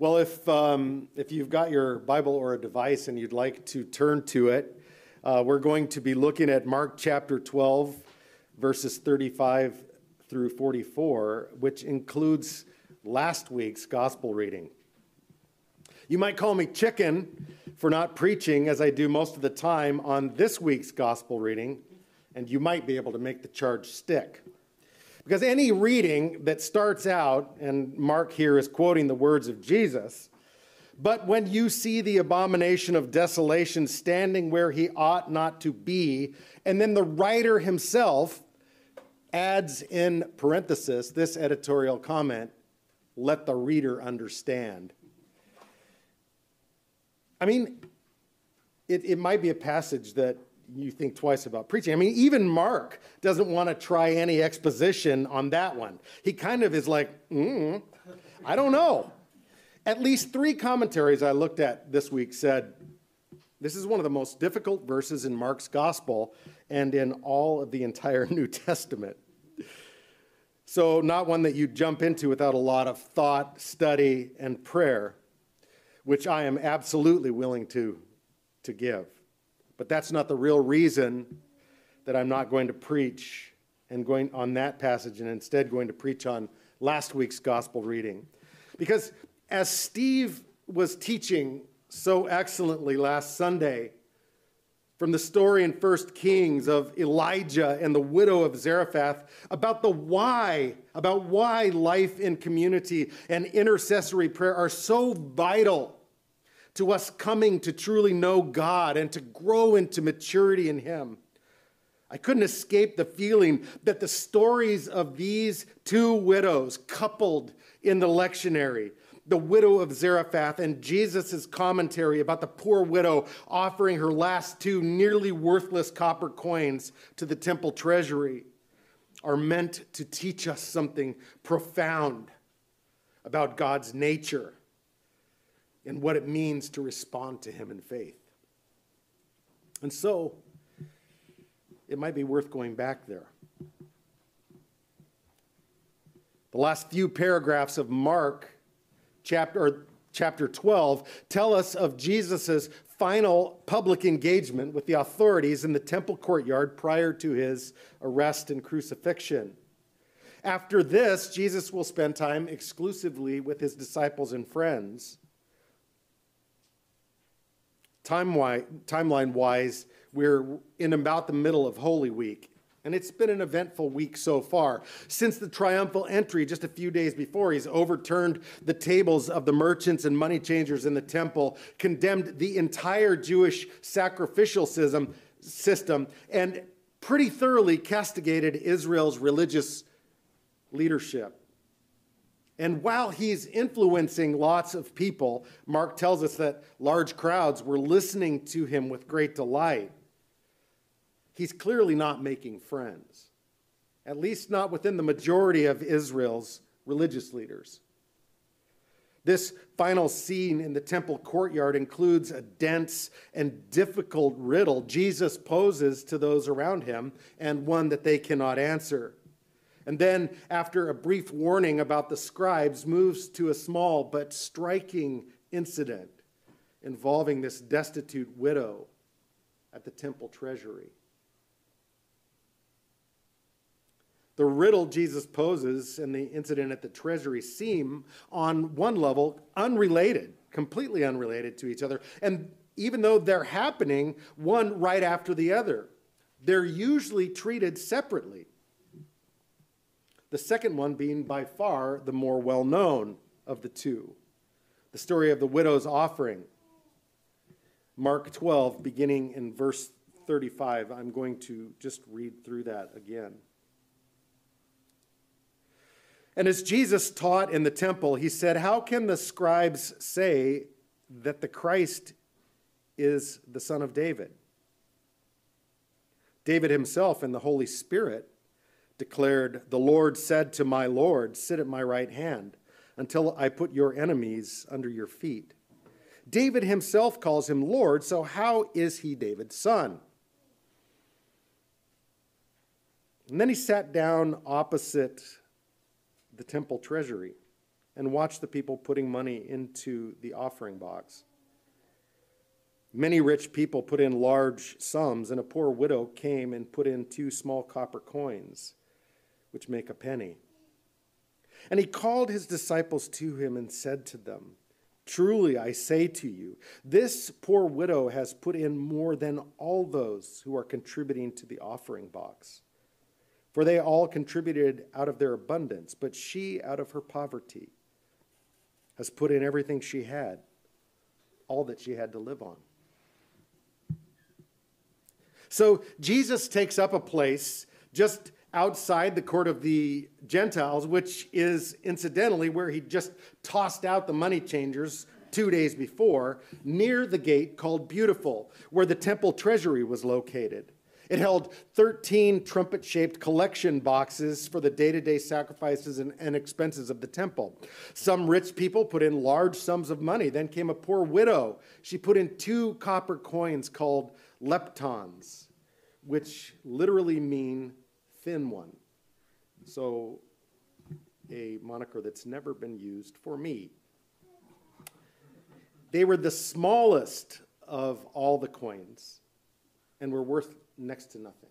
Well, if, um, if you've got your Bible or a device and you'd like to turn to it, uh, we're going to be looking at Mark chapter 12, verses 35 through 44, which includes last week's gospel reading. You might call me chicken for not preaching as I do most of the time on this week's gospel reading, and you might be able to make the charge stick. Because any reading that starts out, and Mark here is quoting the words of Jesus, but when you see the abomination of desolation standing where he ought not to be, and then the writer himself adds in parenthesis this editorial comment let the reader understand. I mean, it, it might be a passage that you think twice about preaching. I mean, even Mark doesn't want to try any exposition on that one. He kind of is like, mm, I don't know. At least three commentaries I looked at this week said this is one of the most difficult verses in Mark's gospel and in all of the entire New Testament. So, not one that you jump into without a lot of thought, study, and prayer, which I am absolutely willing to, to give. But that's not the real reason that I'm not going to preach and going on that passage and instead going to preach on last week's gospel reading. Because as Steve was teaching so excellently last Sunday from the story in 1 Kings of Elijah and the widow of Zarephath about the why, about why life in community and intercessory prayer are so vital to us coming to truly know God and to grow into maturity in Him. I couldn't escape the feeling that the stories of these two widows, coupled in the lectionary, the widow of Zarephath, and Jesus' commentary about the poor widow offering her last two nearly worthless copper coins to the temple treasury, are meant to teach us something profound about God's nature and what it means to respond to Him in faith. And so, it might be worth going back there. The last few paragraphs of Mark chapter, or chapter 12 tell us of Jesus' final public engagement with the authorities in the temple courtyard prior to his arrest and crucifixion. After this, Jesus will spend time exclusively with his disciples and friends. Timeline wise, we're in about the middle of Holy Week. And it's been an eventful week so far. Since the triumphal entry just a few days before, he's overturned the tables of the merchants and money changers in the temple, condemned the entire Jewish sacrificial system, system and pretty thoroughly castigated Israel's religious leadership. And while he's influencing lots of people, Mark tells us that large crowds were listening to him with great delight. He's clearly not making friends, at least not within the majority of Israel's religious leaders. This final scene in the temple courtyard includes a dense and difficult riddle Jesus poses to those around him, and one that they cannot answer. And then, after a brief warning about the scribes, moves to a small but striking incident involving this destitute widow at the temple treasury. The riddle Jesus poses and the incident at the treasury seem, on one level, unrelated, completely unrelated to each other. And even though they're happening one right after the other, they're usually treated separately the second one being by far the more well known of the two. The story of the widow's offering. Mark 12, beginning in verse 35. I'm going to just read through that again. And as Jesus taught in the temple, he said, How can the scribes say that the Christ is the son of David? David himself and the Holy Spirit declared, The Lord said to my Lord, Sit at my right hand until I put your enemies under your feet. David himself calls him Lord, so how is he David's son? And then he sat down opposite the temple treasury. and watched the people putting money into the offering box. Many rich people put in large sums, and a poor widow came and put in two small copper coins, which make a penny. And he called his disciples to him and said to them, Truly I say to you, this poor widow has put in more than all those who are contributing to the offering box. For they all contributed out of their abundance, but she, out of her poverty, has put in everything she had, all that she had to live on. So Jesus takes up a place just outside the court of the Gentiles, which is incidentally where he just tossed out the money changers two days before, near the gate called Beautiful, where the temple treasury was located. It held 13 trumpet shaped collection boxes for the day to day sacrifices and, and, expenses of the temple. Some rich people put in large sums of money. Then came a poor widow. She put in two copper coins called leptons, which literally mean thin one. So, a moniker that's never been used for me. They were the smallest of all the coins and were worth next to nothing.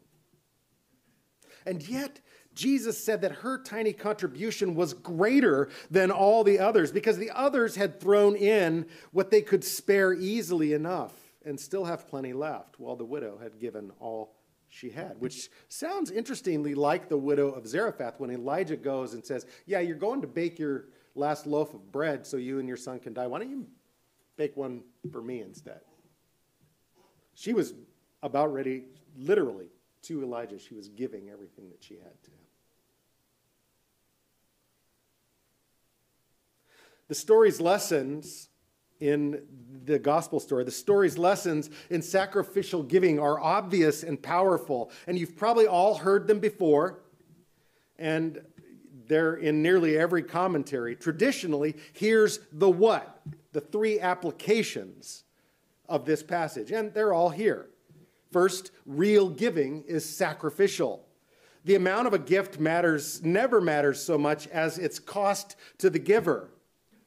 And yet, Jesus said that her tiny contribution was greater than all the others because the others had thrown in what they could spare easily enough and still have plenty left, while the widow had given all she had, which sounds interestingly like the widow of Zarephath when Elijah goes and says, Yeah, you're going to bake your last loaf of bread so you and your son can die. Why don't you bake one for me instead? She was about ready, literally, to Elijah. She was giving everything that she had to him. The story's lessons in the gospel story. The story's lessons in sacrificial giving are obvious and powerful, and you've probably all heard them before, and they're in nearly every commentary. Traditionally, here's the what, the three applications of this passage, and they're all here. First, real giving is sacrificial. The amount of a gift matters never matters so much as its cost to the giver.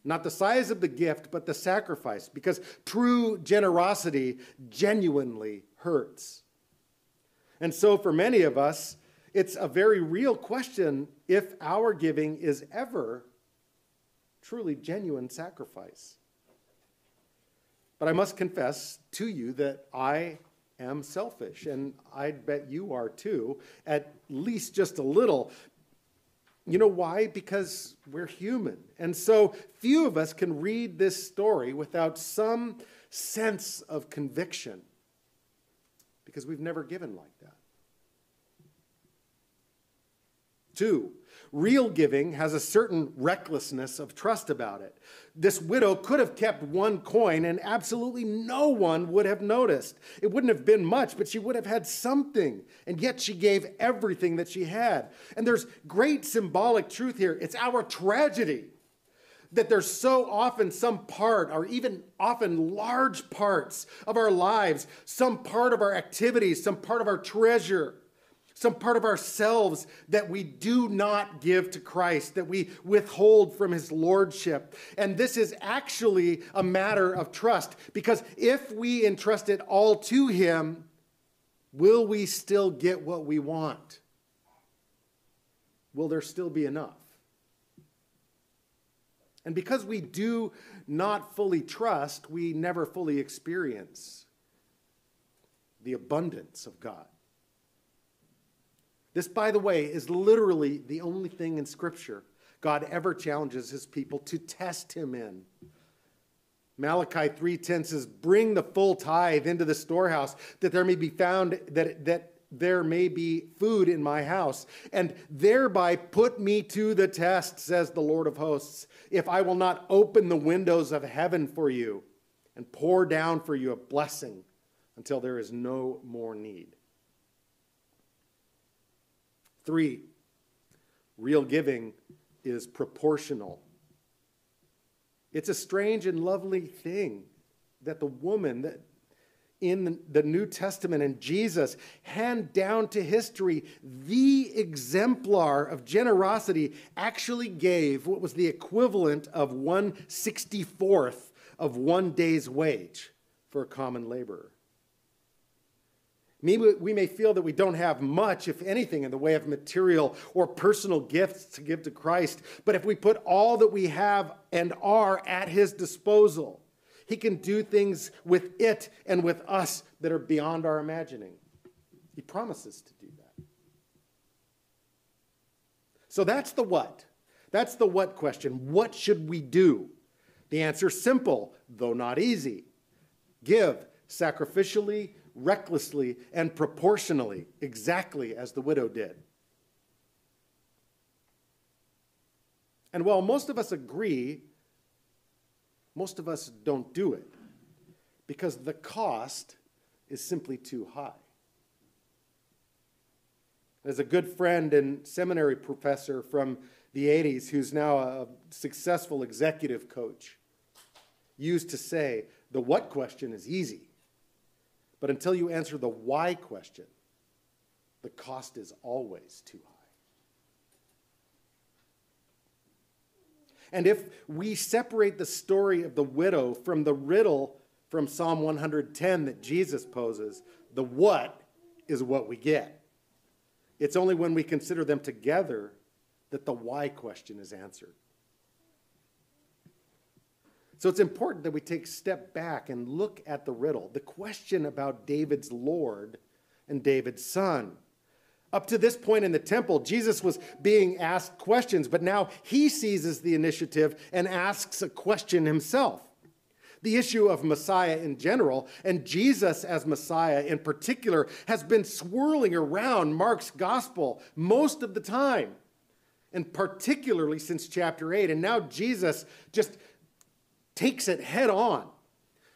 Not the size of the gift, but the sacrifice, because true generosity genuinely hurts. And so, for many of us, it's a very real question if our giving is ever truly genuine sacrifice. But I must confess to you that I am selfish, and I bet you are too, at least just a little, you know why? Because we're human. And so few of us can read this story without some sense of conviction because we've never given like that. Two, real giving has a certain recklessness of trust about it. This widow could have kept one coin and absolutely no one would have noticed. It wouldn't have been much, but she would have had something. And yet she gave everything that she had. And there's great symbolic truth here. It's our tragedy that there's so often some part, or even often large parts of our lives, some part of our activities, some part of our treasure some part of ourselves that we do not give to Christ, that we withhold from his lordship. And this is actually a matter of trust because if we entrust it all to him, will we still get what we want? Will there still be enough? And because we do not fully trust, we never fully experience the abundance of God. This, by the way, is literally the only thing in Scripture God ever challenges his people to test him in. Malachi 3:10 says, "Bring the full tithe into the storehouse, that there may be found that, that there may be food in my house, and thereby put me to the test," says the Lord of hosts, "if I will not open the windows of heaven for you and pour down for you a blessing until there is no more need." Three, real giving is proportional. It's a strange and lovely thing that the woman that in the New Testament and Jesus hand down to history the exemplar of generosity actually gave what was the equivalent of 164th of one day's wage for a common laborer. Maybe we may feel that we don't have much, if anything, in the way of material or personal gifts to give to Christ. But if we put all that we have and are at His disposal, He can do things with it and with us that are beyond our imagining. He promises to do that. So that's the what. That's the what question. What should we do? The answer is simple, though not easy. Give sacrificially recklessly and proportionally, exactly as the widow did. And while most of us agree, most of us don't do it because the cost is simply too high. As a good friend and seminary professor from the 80s, who's now a successful executive coach, used to say, the what question is easy. But until you answer the why question, the cost is always too high. And if we separate the story of the widow from the riddle from Psalm 110 that Jesus poses, the what is what we get. It's only when we consider them together that the why question is answered. So it's important that we take a step back and look at the riddle, the question about David's Lord and David's son. Up to this point in the temple, Jesus was being asked questions, but now he seizes the initiative and asks a question himself. The issue of Messiah in general, and Jesus as Messiah in particular, has been swirling around Mark's gospel most of the time, and particularly since chapter 8. And now Jesus just takes it head on.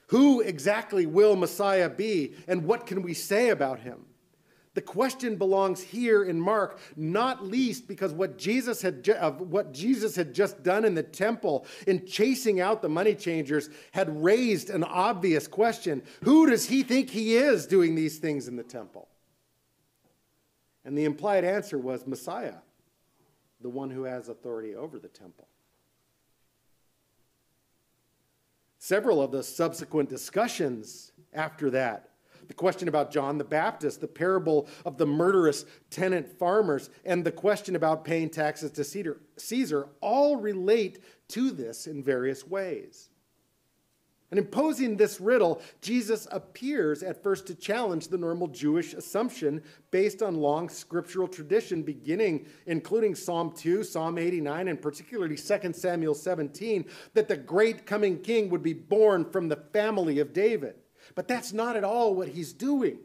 Who exactly will Messiah be, and what can we say about him? The question belongs here in Mark, not least because what Jesus had ju- what Jesus had just done in the temple in chasing out the money changers had raised an obvious question. Who does he think he is doing these things in the temple? And the implied answer was Messiah, the one who has authority over the temple. Several of the subsequent discussions after that. The question about John the Baptist, the parable of the murderous tenant farmers, and the question about paying taxes to Caesar all relate to this in various ways. And in posing this riddle, Jesus appears at first to challenge the normal Jewish assumption based on long scriptural tradition, beginning, including Psalm 2, Psalm 89, and particularly 2 Samuel 17, that the great coming king would be born from the family of David. But that's not at all what he's doing.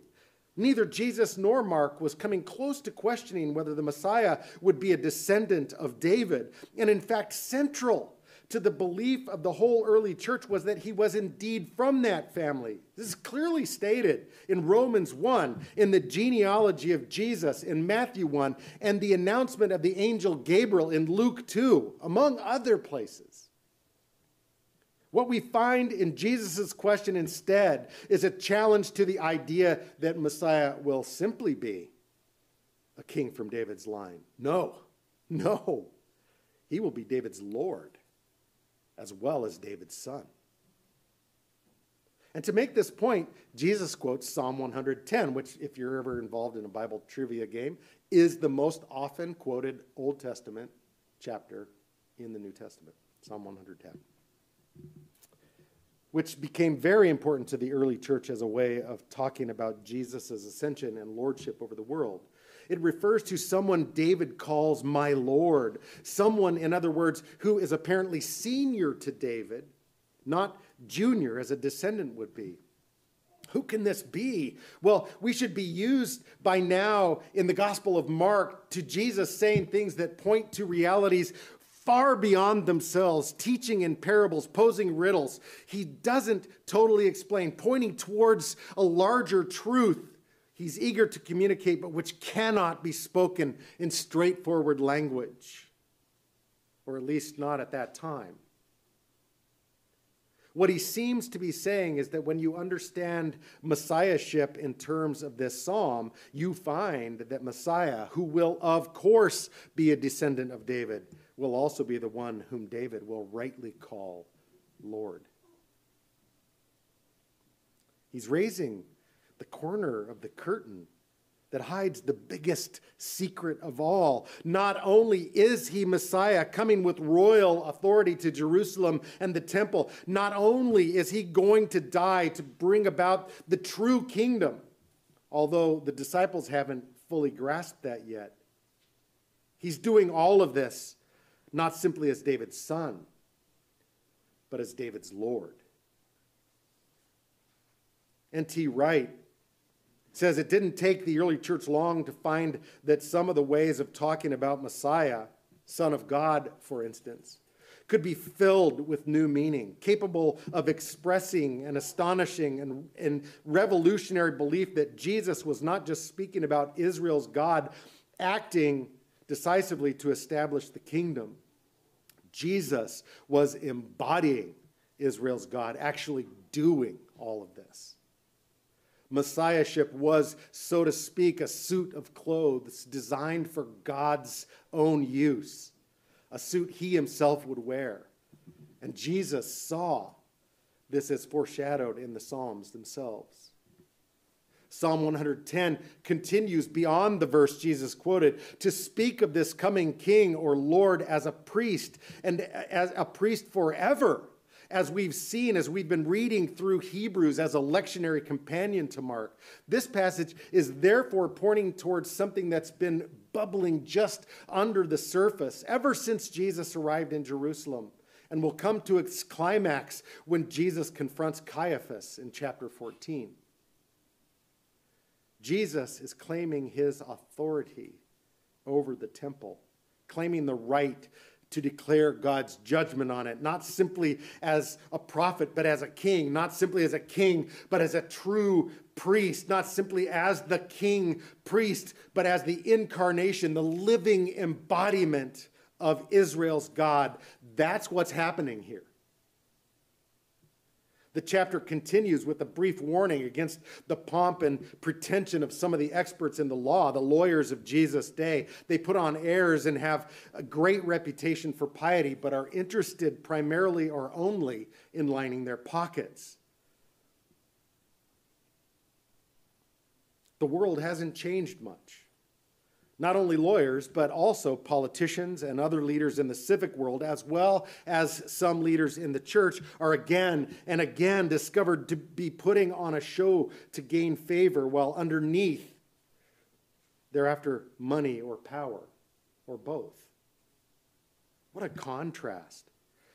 Neither Jesus nor Mark was coming close to questioning whether the Messiah would be a descendant of David, and in fact, central to the belief of the whole early church was that he was indeed from that family. This is clearly stated in Romans 1, in the genealogy of Jesus in Matthew 1, and the announcement of the angel Gabriel in Luke 2, among other places. What we find in Jesus' question instead is a challenge to the idea that Messiah will simply be a king from David's line. No, no. He will be David's Lord as well as David's son. And to make this point, Jesus quotes Psalm 110, which, if you're ever involved in a Bible trivia game, is the most often quoted Old Testament chapter in the New Testament. Psalm 110. Which became very important to the early church as a way of talking about Jesus' ascension and lordship over the world. It refers to someone David calls my Lord. Someone, in other words, who is apparently senior to David, not junior as a descendant would be. Who can this be? Well, we should be used by now in the Gospel of Mark to Jesus saying things that point to realities far beyond themselves, teaching in parables, posing riddles. He doesn't totally explain, pointing towards a larger truth he's eager to communicate, but which cannot be spoken in straightforward language, or at least not at that time. What he seems to be saying is that when you understand messiahship in terms of this psalm, you find that Messiah, who will of course be a descendant of David, will also be the one whom David will rightly call Lord. He's raising the corner of the curtain that hides the biggest secret of all. Not only is he Messiah coming with royal authority to Jerusalem and the temple, not only is he going to die to bring about the true kingdom, although the disciples haven't fully grasped that yet. He's doing all of this not simply as David's son, but as David's Lord. N.T. Wright says it didn't take the early church long to find that some of the ways of talking about Messiah, Son of God, for instance, could be filled with new meaning, capable of expressing an astonishing and, and revolutionary belief that Jesus was not just speaking about Israel's God acting decisively to establish the kingdom. Jesus was embodying Israel's God, actually doing all of this. Messiahship was, so to speak, a suit of clothes designed for God's own use, a suit he himself would wear. And Jesus saw this as foreshadowed in the Psalms themselves. Psalm 110 continues beyond the verse Jesus quoted to speak of this coming king or Lord as a priest and as a priest forever as we've seen as we've been reading through Hebrews as a lectionary companion to Mark. This passage is therefore pointing towards something that's been bubbling just under the surface ever since Jesus arrived in Jerusalem and will come to its climax when Jesus confronts Caiaphas in chapter 14. Jesus is claiming his authority over the temple, claiming the right to declare God's judgment on it, not simply as a prophet, but as a king, not simply as a king, but as a true priest, not simply as the king priest, but as the incarnation, the living embodiment of Israel's God. That's what's happening here. The chapter continues with a brief warning against the pomp and pretension of some of the experts in the law, the lawyers of Jesus' day. They put on airs and have a great reputation for piety, but are interested primarily or only in lining their pockets. The world hasn't changed much not only lawyers, but also politicians and other leaders in the civic world, as well as some leaders in the church, are again and again discovered to be putting on a show to gain favor, while underneath they're after money or power or both. What a contrast.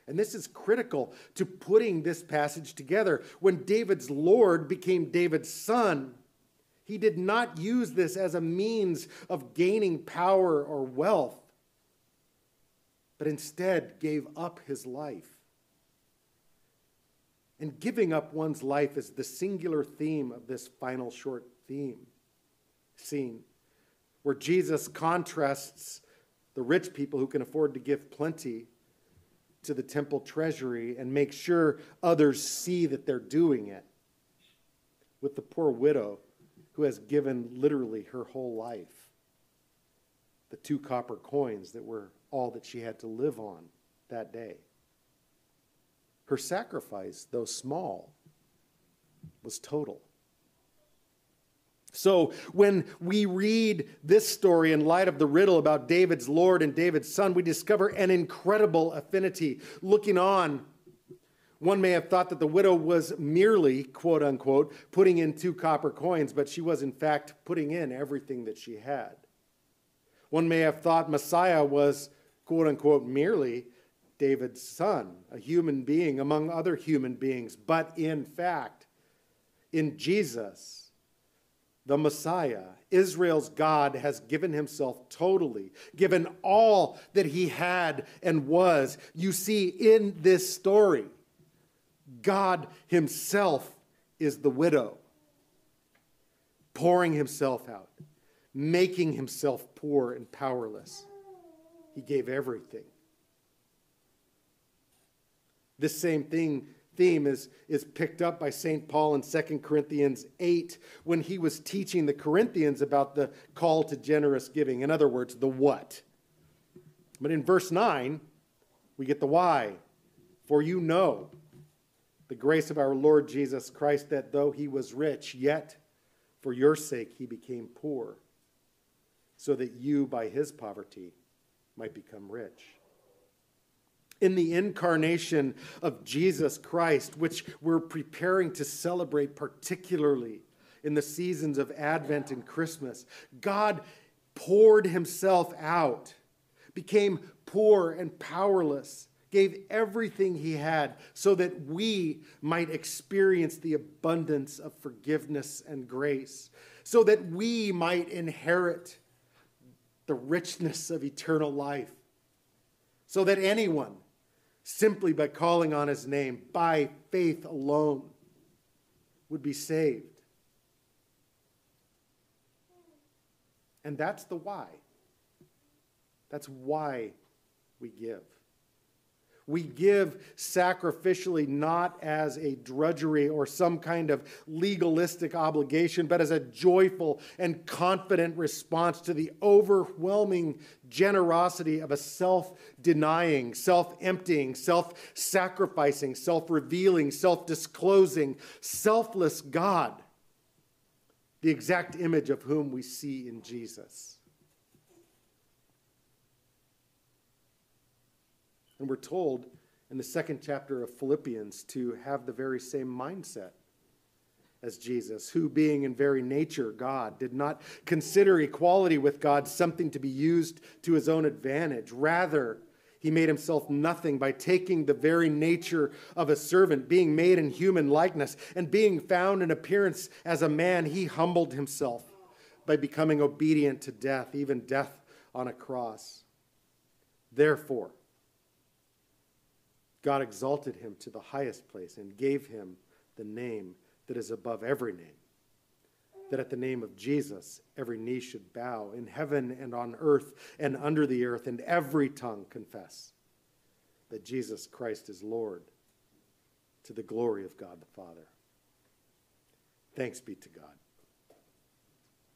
And this is critical to putting this passage together. When David's Lord became David's son, he did not use this as a means of gaining power or wealth, but instead gave up his life. And giving up one's life is the singular theme of this final short theme scene, where Jesus contrasts the rich people who can afford to give plenty to the temple treasury and make sure others see that they're doing it with the poor widow who has given literally her whole life. The two copper coins that were all that she had to live on that day. Her sacrifice, though small, was total. So, when we read this story in light of the riddle about David's Lord and David's son, we discover an incredible affinity. Looking on one may have thought that the widow was merely, quote unquote, putting in two copper coins, but she was in fact putting in everything that she had. One may have thought Messiah was, quote unquote, merely David's son, a human being among other human beings. But in fact, in Jesus, the Messiah, Israel's God has given himself totally, given all that he had and was. You see, in this story, God Himself is the widow, pouring Himself out, making Himself poor and powerless. He gave everything. This same thing theme is, is picked up by St. Paul in 2 Corinthians 8 when he was teaching the Corinthians about the call to generous giving. In other words, the what. But in verse 9, we get the why. For you know the grace of our Lord Jesus Christ, that though he was rich, yet for your sake he became poor, so that you by his poverty might become rich. In the incarnation of Jesus Christ, which we're preparing to celebrate particularly in the seasons of Advent and Christmas, God poured himself out, became poor and powerless, gave everything he had so that we might experience the abundance of forgiveness and grace, so that we might inherit the richness of eternal life, so that anyone simply by calling on his name, by faith alone, would be saved. And that's the why. That's why we give. We give sacrificially not as a drudgery or some kind of legalistic obligation, but as a joyful and confident response to the overwhelming generosity of a self denying, self emptying, self sacrificing, self revealing, self disclosing, selfless God, the exact image of whom we see in Jesus. And we're told in the second chapter of Philippians to have the very same mindset as Jesus, who, being in very nature God, did not consider equality with God something to be used to his own advantage. Rather, he made himself nothing by taking the very nature of a servant, being made in human likeness, and being found in appearance as a man, he humbled himself by becoming obedient to death, even death on a cross. Therefore, God exalted him to the highest place and gave him the name that is above every name. That at the name of Jesus, every knee should bow in heaven and on earth and under the earth, and every tongue confess that Jesus Christ is Lord to the glory of God the Father. Thanks be to God.